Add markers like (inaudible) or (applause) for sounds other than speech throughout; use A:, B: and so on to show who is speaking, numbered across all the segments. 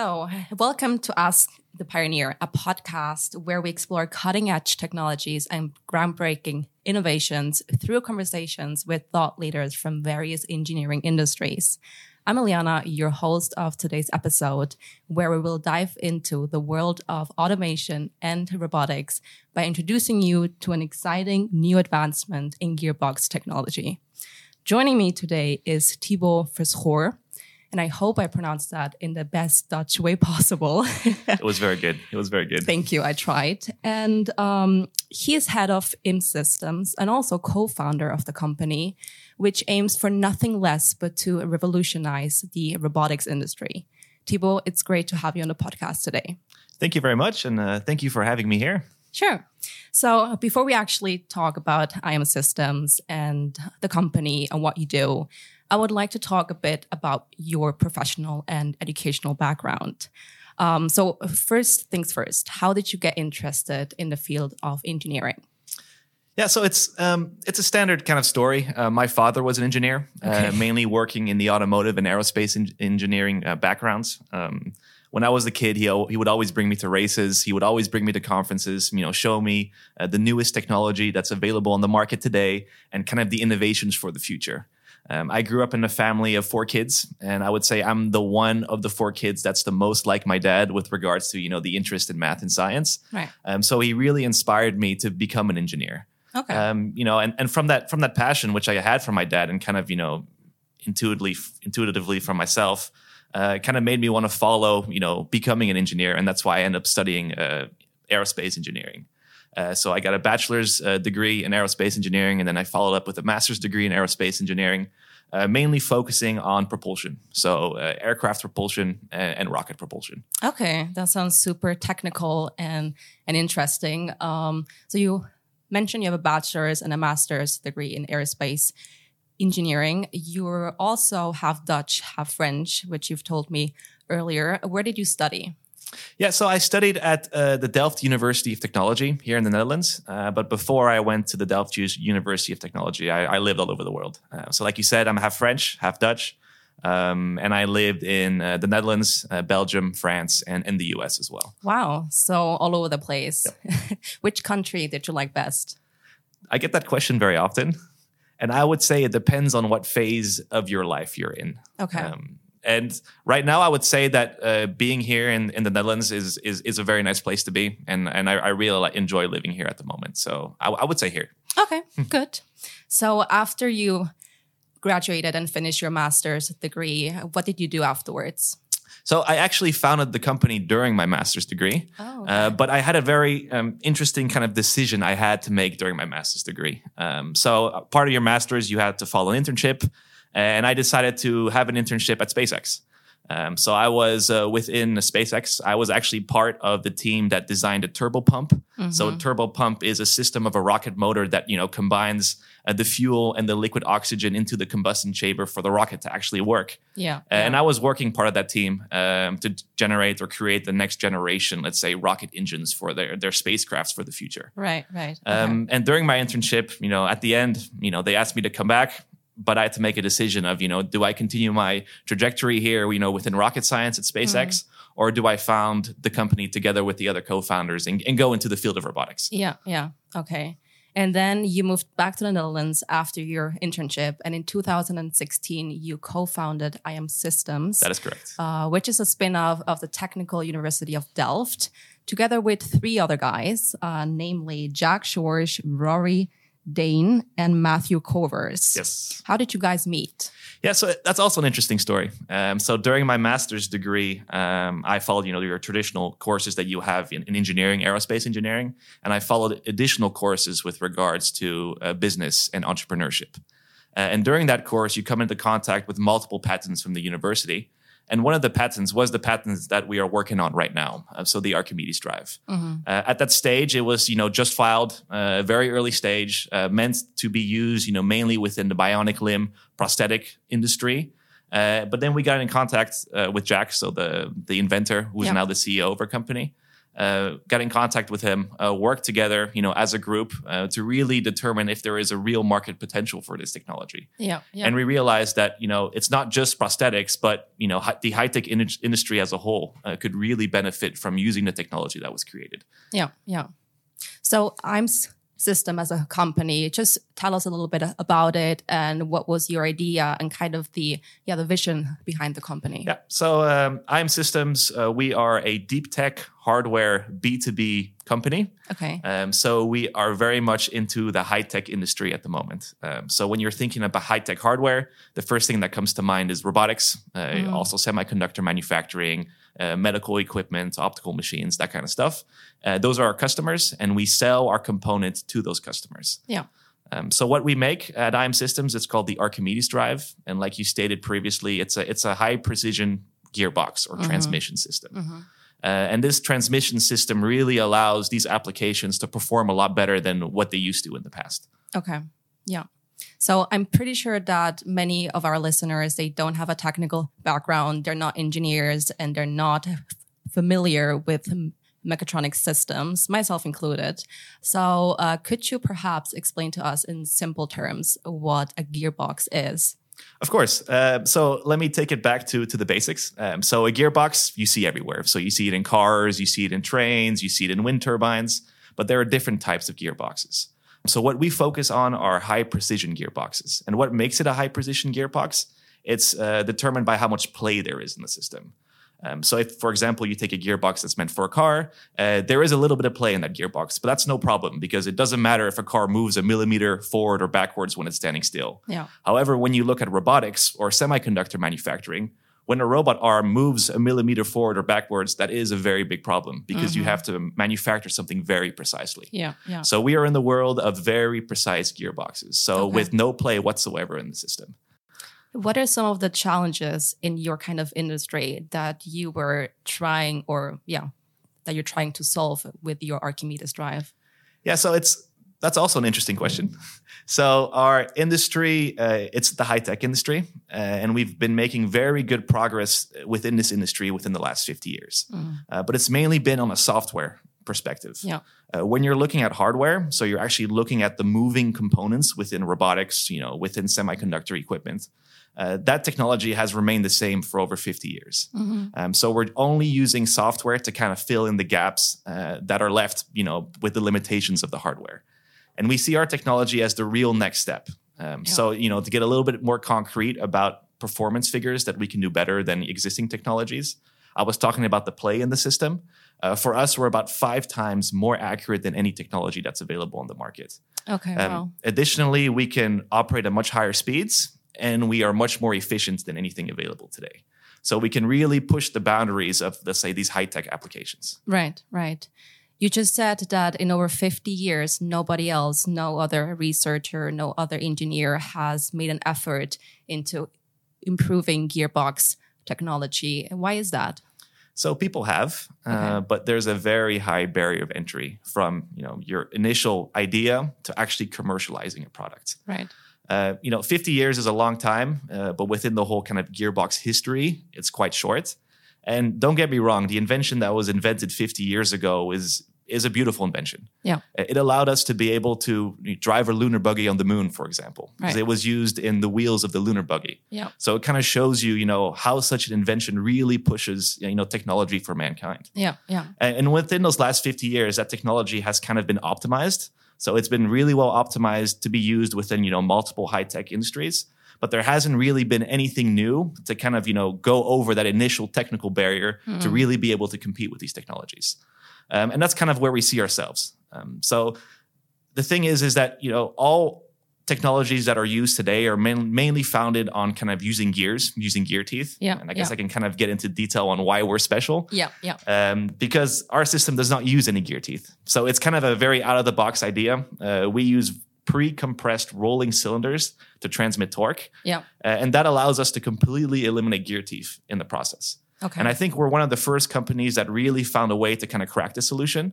A: So, (laughs) welcome to Ask the Pioneer, a podcast where we explore cutting edge technologies and groundbreaking innovations through conversations with thought leaders from various engineering industries. I'm Eliana, your host of today's episode, where we will dive into the world of automation and robotics by introducing you to an exciting new advancement in gearbox technology. Joining me today is Thibaud Verschoor, and I hope I pronounced that in the best Dutch way possible.
B: it was very good. It was very good.
A: Thank you. I tried. And um, he is head of IM Systems and also co-founder of the company, which aims for nothing less but to revolutionize the robotics industry. Thibaud, it's great to have you on the podcast today.
B: Thank you very much, and uh, thank you for having me here.
A: Sure. So before we actually talk about IM Systems and the company and what you do, I would like to talk a bit about your professional and educational background. Um, so, first things first, how did you get interested in the field of engineering?
B: Yeah, so it's um, it's a standard kind of story. Uh, my father was an engineer, uh, okay. uh, mainly working in the automotive and aerospace in- engineering uh, backgrounds. Um, when I was a kid, he he would always bring me to races. He would always bring me to conferences. You know, show me uh, the newest technology that's available on the market today, and kind of the innovations for the future. Um, I grew up in a family of four kids, and I would say I'm the one of the four kids that's the most like my dad with regards to you know the interest in math and science.
A: Right.
B: Um, so he really inspired me to become an engineer.
A: Okay. Um,
B: you know, and, and from that from that passion which I had from my dad, and kind of you know intuitively intuitively from myself, uh, kind of made me want to follow you know becoming an engineer, and that's why I end up studying uh, aerospace engineering. Uh, so I got a bachelor's uh, degree in aerospace engineering, and then I followed up with a master's degree in aerospace engineering, uh, mainly focusing on propulsion, so uh, aircraft propulsion and, and, rocket propulsion.
A: Okay, that sounds super technical and and interesting. Um, so you mentioned you have a bachelor's and a master's degree in aerospace engineering. You also have Dutch, have French, which you've told me earlier. Where did you study?
B: Yeah, so I studied at uh, the Delft University of Technology here in the Netherlands. Uh, but before I went to the Delft University of Technology, I, I lived all over the world. Uh, so, like you said, I'm half French, half Dutch. Um, and I lived in uh, the Netherlands, uh, Belgium, France, and in the US as well.
A: Wow. So, all over the place. Yep. (laughs) Which country did you like best?
B: I get that question very often. And I would say it depends on what phase of your life you're in.
A: Okay. Um,
B: and right now, I would say that uh, being here in, in the Netherlands is, is is a very nice place to be, and and I, I really enjoy living here at the moment. So I, I would say here.
A: Okay, (laughs) good. So after you graduated and finished your master's degree, what did you do afterwards?
B: So I actually founded the company during my master's degree,
A: oh, okay. uh,
B: but I had a very um, interesting kind of decision I had to make during my master's degree. Um, so uh, part of your master's, you had to follow an internship and I decided to have an internship at SpaceX. Um, so I was uh, within SpaceX. I was actually part of the team that designed a turbo pump. Mm-hmm. So a turbo pump is a system of a rocket motor that you know combines uh, the fuel and the liquid oxygen into the combustion chamber for the rocket to actually work.
A: Yeah. Uh,
B: and I was working part of that team um, to generate or create the next generation, let's say, rocket engines for their their spacecrafts for the future.
A: Right. Right.
B: Um, okay. And during my internship, you know, at the end, you know, they asked me to come back but I had to make a decision of, you know, do I continue my trajectory here, you know, within rocket science at SpaceX, mm. or do I found the company together with the other co-founders and, and, go into the field of robotics?
A: Yeah, yeah, okay. And then you moved back to the Netherlands after your internship, and in 2016 you co-founded IM Systems.
B: That is correct.
A: Uh, which is a spin-off of the Technical University of Delft, together with three other guys, uh, namely Jack Schorsch, Rory Dane and Matthew Covers.
B: Yes.
A: How did you guys meet?
B: Yeah, so that's also an interesting story. Um, so during my master's degree, um, I followed you know your traditional courses that you have in, in, engineering, aerospace engineering, and I followed additional courses with regards to uh, business and entrepreneurship. Uh, and during that course, you come into contact with multiple patents from the university. And one of the patents was the patents that we are working on right now. Uh, so the Archimedes drive. Mm-hmm. Uh, at that stage, it was you know just filed, uh, very early stage, uh, meant to be used you know mainly within the bionic limb prosthetic industry. Uh, but then we got in contact uh, with Jack, so the the inventor, who is now the CEO of our company. Uh, got in contact with him, uh, worked together, you know, as a group uh, to really determine if there is a real market potential for this technology.
A: Yeah, yeah.
B: And we realized that you know it's not just prosthetics, but you know hi- the high tech in- industry as a whole uh, could really benefit from using the technology that was created.
A: Yeah, yeah. So I'm s- system as a company. Just tell us a little bit about it and what was your idea and kind of the yeah the vision behind the company.
B: Yeah. So um, IM Systems, uh, we are a deep tech hardware B2B company.
A: Okay.
B: Um, so we are very much into the high tech industry at the moment. Um, so when you're thinking about high tech hardware, the first thing that comes to mind is robotics, uh, also semiconductor manufacturing, uh, medical equipment, optical machines, that kind of stuff. Uh, those are our customers, and we sell our component to those customers.
A: Yeah.
B: Um, so what we make at IM Systems, it's called the Archimedes drive, and like you stated previously, it's a it's a high precision gearbox or transmission system. Uh, and this transmission system really allows these applications to perform a lot better than what they used to in the past.
A: Okay. Yeah. So I'm pretty sure that many of our listeners they don't have a technical background, they're not engineers and they're not familiar with mechatronic systems, myself included. So uh, could you perhaps explain to us in simple terms what a gearbox is?
B: Of course. Uh, so let me take it back to to the basics. Um, so a gearbox you see everywhere. So you see it in cars, you see it in trains, you see it in wind turbines. But there are different types of gearboxes. So what we focus on are high precision gearboxes. And what makes it a high precision gearbox? It's uh, determined by how much play there is in the system. Um, so if, for example, you take a gearbox that's meant for a car, uh, there is a little bit of play in that gearbox, but that's no problem because it doesn't matter if a car moves a millimeter forward or backwards when it's standing still.
A: Yeah.
B: However, when you look at robotics or semiconductor manufacturing, when a robot arm moves a millimeter forward or backwards, that is a very big problem because you have to manufacture something very precisely.
A: Yeah. Yeah.
B: So we are in the world of very precise gearboxes. So
A: Okay.
B: with no play whatsoever in the system.
A: What are some of the challenges in your kind of industry that you were trying or yeah, that you're trying to solve with your Archimedes drive?
B: Yeah, so it's that's also an interesting question. (laughs) So our industry, uh, it's the high tech industry, uh, and we've been making very good progress within this industry within the last fifty years. Uh, but it's mainly been on a software perspective.
A: Yeah.
B: Uh, when you're looking at hardware, so you're actually looking at the moving components within robotics, you know, within semiconductor equipment. Uh, that technology has remained the same for over 50 years. Um, so we're only using software to kind of fill in the gaps uh, that are left, you know, with the limitations of the hardware. And we see our technology as the real next step. Um, So, you know, to get a little bit more concrete about performance figures that we can do better than existing technologies, I was talking about the play in the system. Uh, for us, we're about five times more accurate than any technology that's available on the market.
A: Okay.
B: Um,
A: wow.
B: Additionally, we can operate at much higher speeds and we are much more efficient than anything available today. So we can really push the boundaries of, let's say, these high tech applications.
A: Right, right. You just said that in over 50 years, nobody else, no other researcher, no other engineer has made an effort into improving gearbox technology. Why is that?
B: So people have, uh, but there's a very high barrier of entry from you know your initial idea to actually commercializing a product.
A: Right.
B: Uh, you know, 50 years is a long time, uh, but within the whole kind of gearbox history, it's quite short. And don't get me wrong, the invention that was invented 50 years ago is is a beautiful invention.
A: Yeah.
B: It allowed us to be able to drive a lunar buggy on the moon, for example, because
A: Right.
B: it was used in the wheels of the lunar buggy.
A: Yeah.
B: So it kind of shows you, you know, how such an invention really pushes, you know, technology for mankind.
A: Yeah. Yeah.
B: And, and within those last 50 years, that technology has kind of been optimized. So it's been really well optimized to be used within, you know, multiple high tech industries. But there hasn't really been anything new to kind of, you know, go over that initial technical barrier to really be able to compete with these technologies. Um, and that's kind of where we see ourselves. Um, so the thing is, is that, you know, all technologies that are used today are main, mainly founded on kind of using gears, using gear teeth.
A: Yeah,
B: And I guess
A: yeah.
B: I can kind of get into detail on why we're special
A: Yeah. Yeah.
B: um, because our system does not use any gear teeth. So it's kind of a very out of the box idea. Uh, we use pre compressed rolling cylinders to transmit torque,
A: Yeah.
B: uh, and that allows us to completely eliminate gear teeth in the process.
A: Okay.
B: And I think we're one of the first companies that really found a way to kind of crack the solution.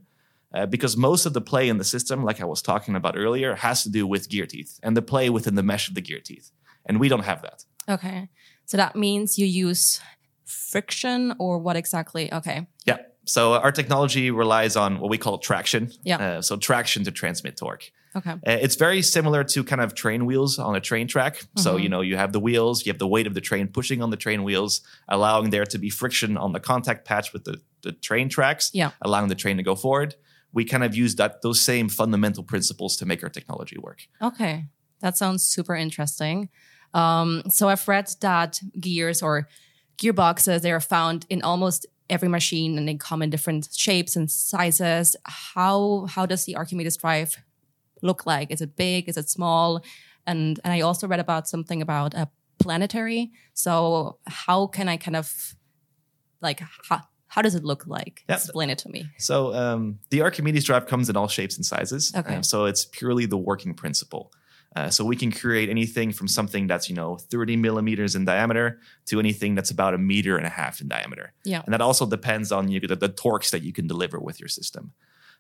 B: Uh, because most of the play in the system, like I was talking about earlier, has to do with gear teeth and the play within the mesh of the gear teeth. And we don't have that.
A: okay. So that means you use friction or what exactly? Okay.
B: Yeah. So our technology relies on what we call traction.
A: Yeah.
B: Uh, so traction to transmit torque.
A: Okay.
B: Uh, It's very similar to kind of train wheels on a train track. So,
A: Mm-hmm.
B: you know, you have the wheels, you have the weight of the train pushing on the train wheels, allowing there to be friction on the contact patch with the, the train tracks,
A: Yeah.
B: allowing the train to go forward. We kind of use that those same fundamental principles to make our technology work.
A: Okay, that sounds super interesting. Um, so I've read that gears or gearboxes they are found in almost every machine, and they come in different shapes and sizes. How how does the Archimedes drive look like? Is it big? Is it small? And and I also read about something about a planetary. So how can I kind of like how, how does it look like?
B: Yeah.
A: Explain it to me.
B: So um, the Archimedes drive comes in all shapes and sizes.
A: Okay.
B: Uh, so it's purely the working principle. Uh, so we can create anything from something that's you know 30 millimeters in diameter to anything that's about a meter and a half in diameter.
A: Yeah.
B: And that also depends on you, the, the torques that you can deliver with your system.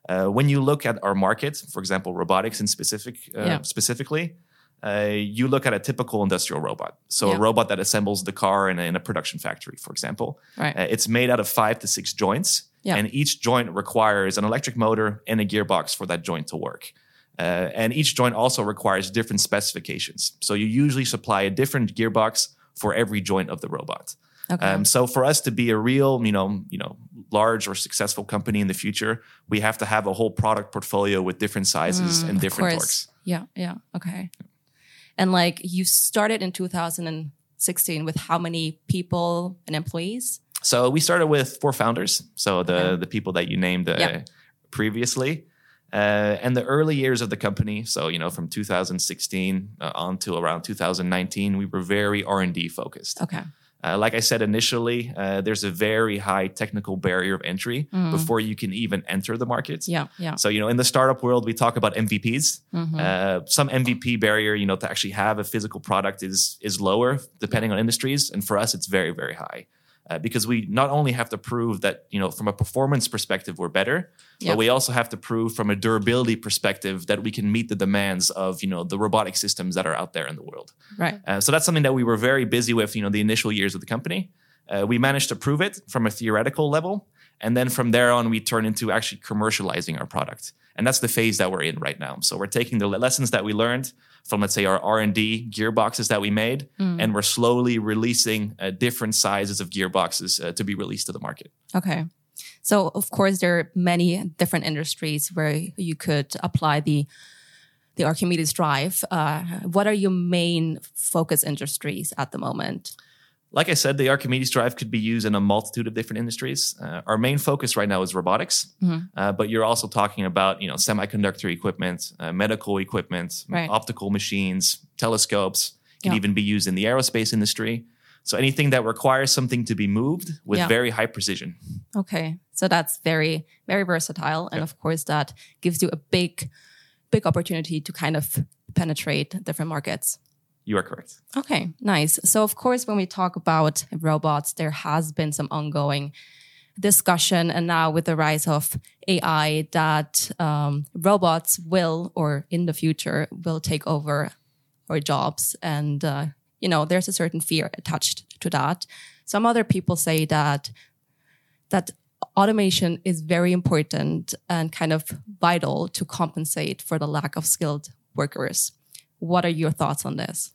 B: Uh, when you look at our market, for example, robotics in specific, uh,
A: Yeah.
B: specifically, uh, you look at a typical industrial robot. So
A: Yeah.
B: a robot that assembles the car in a, in a production factory, for example.
A: Right.
B: Uh, it's made out of five to six joints,
A: Yeah.
B: and each joint requires an electric motor and a gearbox for that joint to work. Uh, and each joint also requires different specifications. So you usually supply a different gearbox for every joint of the robot.
A: Okay.
B: Um, so for us to be a real, you know, you know, large or successful company in the future, we have to have a whole product portfolio with different sizes and
A: Mm, Of
B: different torques.
A: Yeah, yeah. Okay. And like you started in 2016 with how many people and employees?
B: So we started with four founders. So the
A: Okay.
B: the people that you named uh,
A: Yeah.
B: previously, uh, and the early years of the company. So you know, from 2016 uh, on to around 2019, we were very R and D focused.
A: Okay.
B: Uh, like I said initially, uh, there's a very high technical barrier of entry
A: Mm.
B: before you can even enter the market.
A: Yeah, yeah.
B: So you know, in the startup world, we talk about MVPs.
A: Mhm.
B: Uh, some MVP barrier, you know, to actually have a physical product is is lower depending on industries, and for us, it's very very high uh, because we not only have to prove that you know from a performance perspective we're better, but we also have to prove from a durability perspective that we can meet the demands of you know the robotic systems that are out there in the world.
A: right.
B: Uh, so that's something that we were very busy with, you know, the initial years of the company. Uh, we managed to prove it from a theoretical level, and then from there on, we turn into actually commercializing our product, and that's the phase that we're in right now. So we're taking the lessons that we learned from, let's say, our R and D gearboxes that we made,
A: Mm.
B: and we're slowly releasing uh, different sizes of gearboxes uh, to be released to the market.
A: Okay. So of course there are many different industries where you could apply the the Archimedes drive. Uh, what are your main focus industries at the moment?
B: Like I said, the Archimedes drive could be used in a multitude of different industries. Uh, our main focus right now is robotics,
A: Mhm.
B: uh, but you're also talking about you know semiconductor equipment, uh, medical equipment,
A: Right.
B: optical machines, telescopes. Can
A: Yeah.
B: even be used in the aerospace industry. So anything that requires something to be moved with
A: Yeah.
B: very high precision.
A: Okay. So that's very, very versatile. And of course, that gives you a big, big opportunity to kind of penetrate different markets.
B: You are correct.
A: Okay, nice. So, of course, when we talk about robots, there has been some ongoing discussion, and now with the rise of AI, that um, robots will, or in the future, will take over our jobs. And, uh, you know, there's a certain fear attached to that. Some other people say that that automation is very important and kind of vital to compensate for the lack of skilled workers. What are your thoughts on this?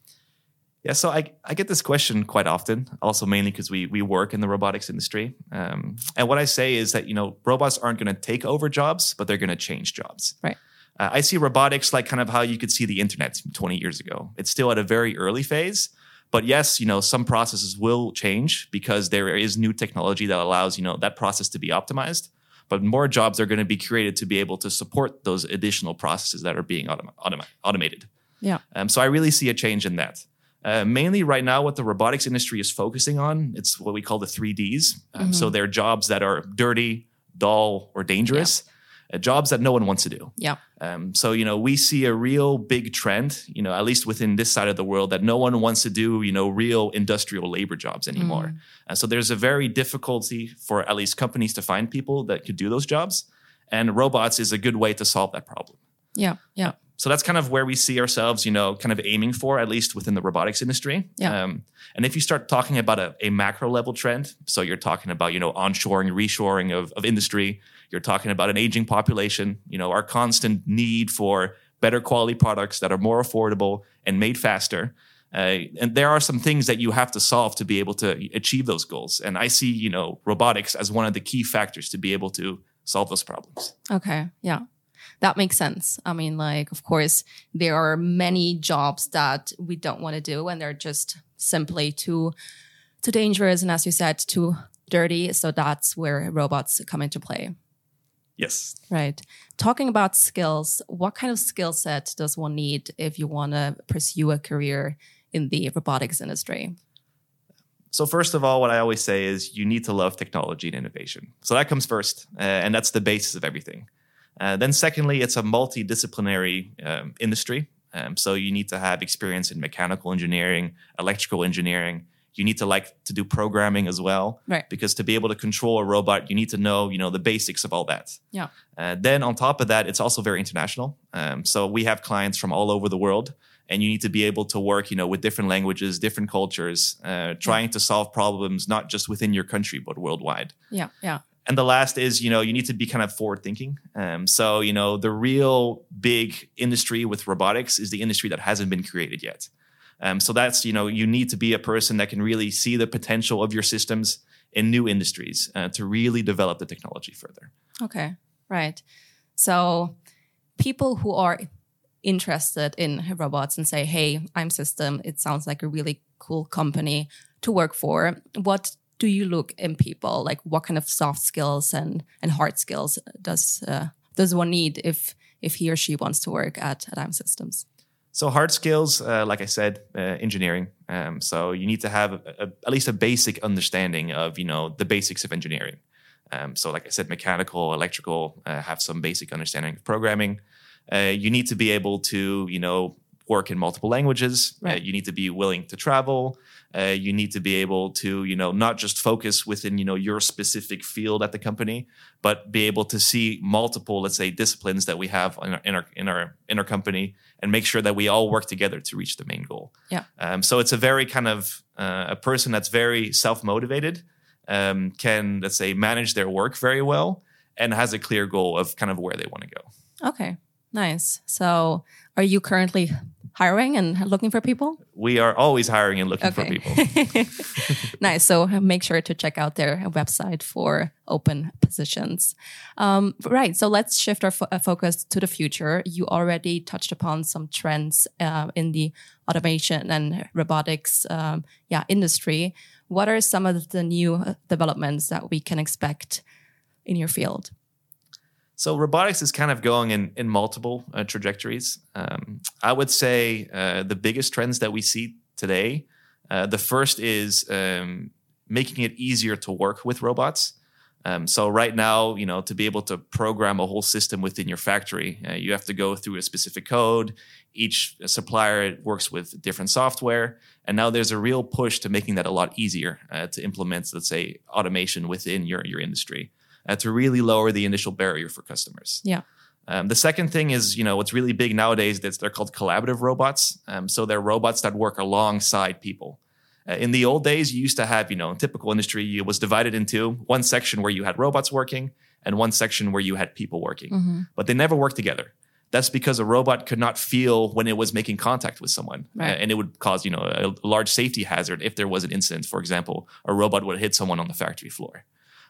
B: Yeah, so I, I get this question quite often, also mainly because we we work in the robotics industry. Um, and what I say is that you know robots aren't going to take over jobs, but they're going to change jobs.
A: Right.
B: Uh, I see robotics like kind of how you could see the internet 20 years ago. It's still at a very early phase, but yes, you know some processes will change because there is new technology that allows you know that process to be optimized. But more jobs are going to be created to be able to support those additional processes that are being autom- automa- automated.
A: Yeah.
B: Um, so I really see a change in that. Uh, mainly right now, what the robotics industry is focusing on, it's what we call the three Ds. Um, So they're jobs that are dirty, dull, or dangerous. Uh, jobs that no one wants to do.
A: Yeah.
B: Um, so you know, we see a real big trend. You know, at least within this side of the world, that no one wants to do. You know, real industrial labor jobs anymore. And so there's a very difficulty for at least companies to find people that could do those jobs. And robots is a good way to solve that problem.
A: Yeah. Yeah.
B: So that's kind of where we see ourselves, you know, kind of aiming for, at least within the robotics industry.
A: Yeah.
B: Um, and if you start talking about a, a macro level trend, so you're talking about, you know, onshoring, reshoring of, of industry, you're talking about an aging population, you know, our constant need for better quality products that are more affordable and made faster. Uh, and there are some things that you have to solve to be able to achieve those goals. And I see, you know, robotics as one of the key factors to be able to solve those problems.
A: Okay. Yeah. That makes sense. I mean, like, of course, there are many jobs that we don't want to do and they're just simply too, too dangerous. And as you said, too dirty. So that's where robots come into play.
B: Yes.
A: Right. Talking about skills, what kind of skill set does one need if you want to pursue a career in the robotics industry?
B: So, first of all, what I always say is you need to love technology and innovation. So, that comes first, uh, and that's the basis of everything. Uh, then, secondly, it's a multidisciplinary um, industry. Um, so, you need to have experience in mechanical engineering, electrical engineering. You need to like to do programming as well,
A: Right.
B: because to be able to control a robot, you need to know, you know, the basics of all that.
A: Yeah.
B: Uh, then, on top of that, it's also very international. Um, so, we have clients from all over the world and you need to be able to work you know with different languages different cultures uh, trying to solve problems not just within your country but worldwide
A: Yeah. Yeah.
B: And the last is you know you need to be kind of forward thinking um, so you know the real big industry with robotics is the industry that hasn't been created yet um, so that's you know you need to be a person that can really see the potential of your systems in new industries uh, to really develop the technology further
A: Okay. Right. So people who are interested in robots and say, hey, IM System, it sounds like a really cool company to work for. What do you look in people? Like what kind of soft skills and, and hard skills does uh, does one need if if he or she wants to work at, at IM Systems?
B: So hard skills, uh, like I said, uh, engineering. Um, so you need to have a, a, at least a basic understanding of you know the basics of engineering. Um, so like I said, mechanical, electrical, uh, have some basic understanding of programming. Uh, you need to be able to you know work in multiple languages. Uh,
A: Right.
B: you need to be willing to travel. Uh, you need to be able to you know not just focus within you know your specific field at the company, but be able to see multiple, let's say, disciplines that we have in our in our in our, in our company and make sure that we all work together to reach the main goal.
A: Yeah.
B: Um, so it's a very kind of uh, a person that's very self motivated, um, can let's say manage their work very well, and has a clear goal of kind of where they want to go.
A: Okay. Nice. So are you currently hiring and looking for people?
B: We are always hiring and looking for people. (laughs) (laughs)
A: nice. So make sure to check out their website for open positions. Um, right. So let's shift our fo- uh, focus to the future. You already touched upon some trends uh, in the automation and robotics, um, yeah, industry. What are some of the new uh, developments that we can expect in your field?
B: So robotics is kind of going in in multiple uh, trajectories. Um, I would say uh, the biggest trends that we see today. Uh, the first is um, making it easier to work with robots. Um, so right now, you know, to be able to program a whole system within your factory, uh, you have to go through a specific code. Each supplier works with different software, and now there's a real push to making that a lot easier uh, to implement, let's say, automation within your your industry uh, to really lower the initial barrier for customers.
A: Yeah.
B: Um, the second thing is, you know, what's really big nowadays. That's they're called collaborative robots. Um, so they're robots that work alongside people. Uh, in the old days, you used to have, you know, in typical industry, it was divided into one section where you had robots working and one section where you had people working,
A: Mm-hmm.
B: but they never worked together. That's because a robot could not feel when it was making contact with someone,
A: Right.
B: Uh, and it would cause, you know, a large safety hazard if there was an incident. For example, a robot would hit someone on the factory floor.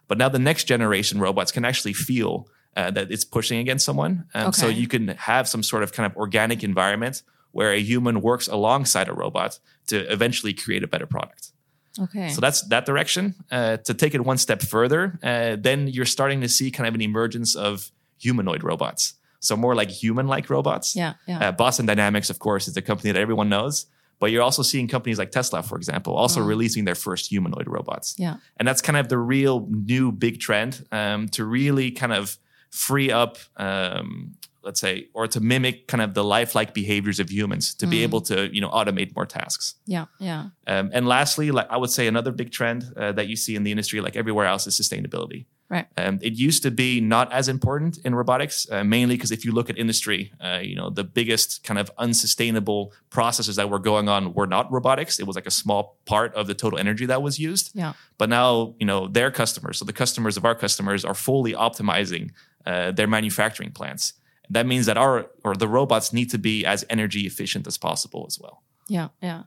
B: But now the next generation robots can actually feel uh, that it's pushing against someone. Um, So you can have some sort of kind of organic environment where a human works alongside a robot to eventually create a better product.
A: Okay.
B: So that's that direction. Uh, to take it one step further, uh, then you're starting to see kind of an emergence of humanoid robots. So more like human-like robots.
A: yeah. Yeah.
B: Uh, Boston Dynamics, of course, is the company that everyone knows. But you're also seeing companies like Tesla, for example, also
A: Mm.
B: releasing their first humanoid robots.
A: yeah.
B: And that's kind of the real new big trend um, to really kind of free up, um, let's say, or to mimic kind of the lifelike behaviors of humans to be
A: Mm.
B: able to, you know, automate more tasks.
A: Yeah. Yeah.
B: Um, and lastly, like I would say, another big trend uh, that you see in the industry, like everywhere else, is sustainability.
A: Right.
B: Um, it used to be not as important in robotics, uh, mainly because if you look at industry, uh, you know, the biggest kind of unsustainable processes that were going on were not robotics. It was like a small part of the total energy that was used.
A: Yeah.
B: But now, you know, their customers, so the customers of our customers are fully optimizing uh, their manufacturing plants. That means that our or the robots need to be as energy efficient as possible as well.
A: Yeah, yeah.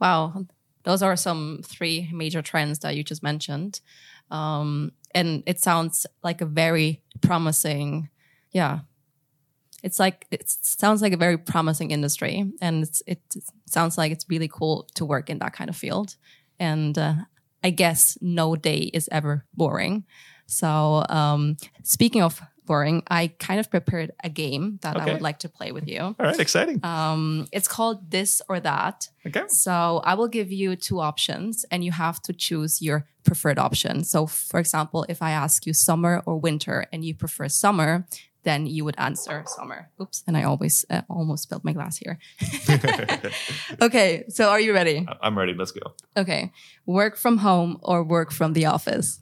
A: Wow, those are some three major trends that you just mentioned, um, and it sounds like a very promising. Yeah, it's like it sounds like a very promising industry, and it sounds like it's really cool to work in that kind of field. And uh, I guess no day is ever boring. So, um, speaking of boring, I kind of prepared a game that
B: Okay.
A: I would like to play with you.
B: All right, exciting.
A: Um, it's called This or That.
B: Okay.
A: So I will give you two options and you have to choose your preferred option. So, for example, if I ask you summer or winter and you prefer summer, then you would answer summer. Oops. And I always uh, almost spilled my glass here. (laughs) okay. So, are you ready?
B: I'm ready. Let's go.
A: Okay. Work from home or work from the office?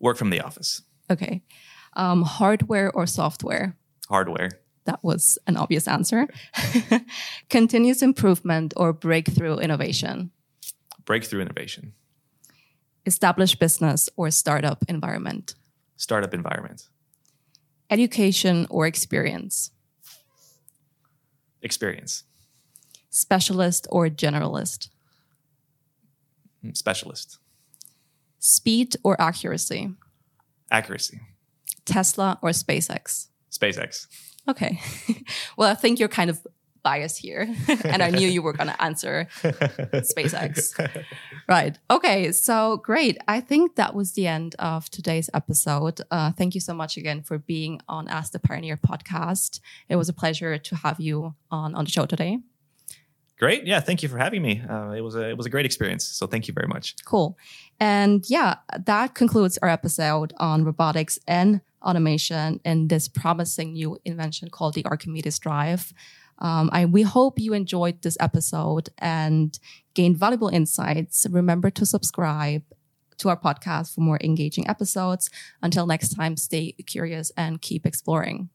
B: Work from the office.
A: Okay. Um, hardware or software?
B: Hardware.
A: That was an obvious answer. (laughs) Continuous improvement or breakthrough innovation?
B: Breakthrough innovation.
A: Established business or startup environment?
B: Startup environment.
A: Education or experience?
B: Experience.
A: Specialist or generalist?
B: Specialist.
A: Speed or accuracy?
B: Accuracy.
A: Tesla or SpaceX?
B: SpaceX.
A: Okay. (laughs) well, I think you're kind of biased here. (laughs) and I knew you were going to answer (laughs) SpaceX. Right. Okay. So great. I think that was the end of today's episode. Uh, thank you so much again for being on Ask the Pioneer podcast. It was a pleasure to have you on, on the show today.
B: Great. Yeah. Thank you for having me. Uh, it was a it was a great experience. So thank you very much.
A: Cool. And yeah, that concludes our episode on robotics and automation and this promising new invention called the Archimedes Drive. Um, I we hope you enjoyed this episode and gained valuable insights. Remember to subscribe to our podcast for more engaging episodes. Until next time, stay curious and keep exploring.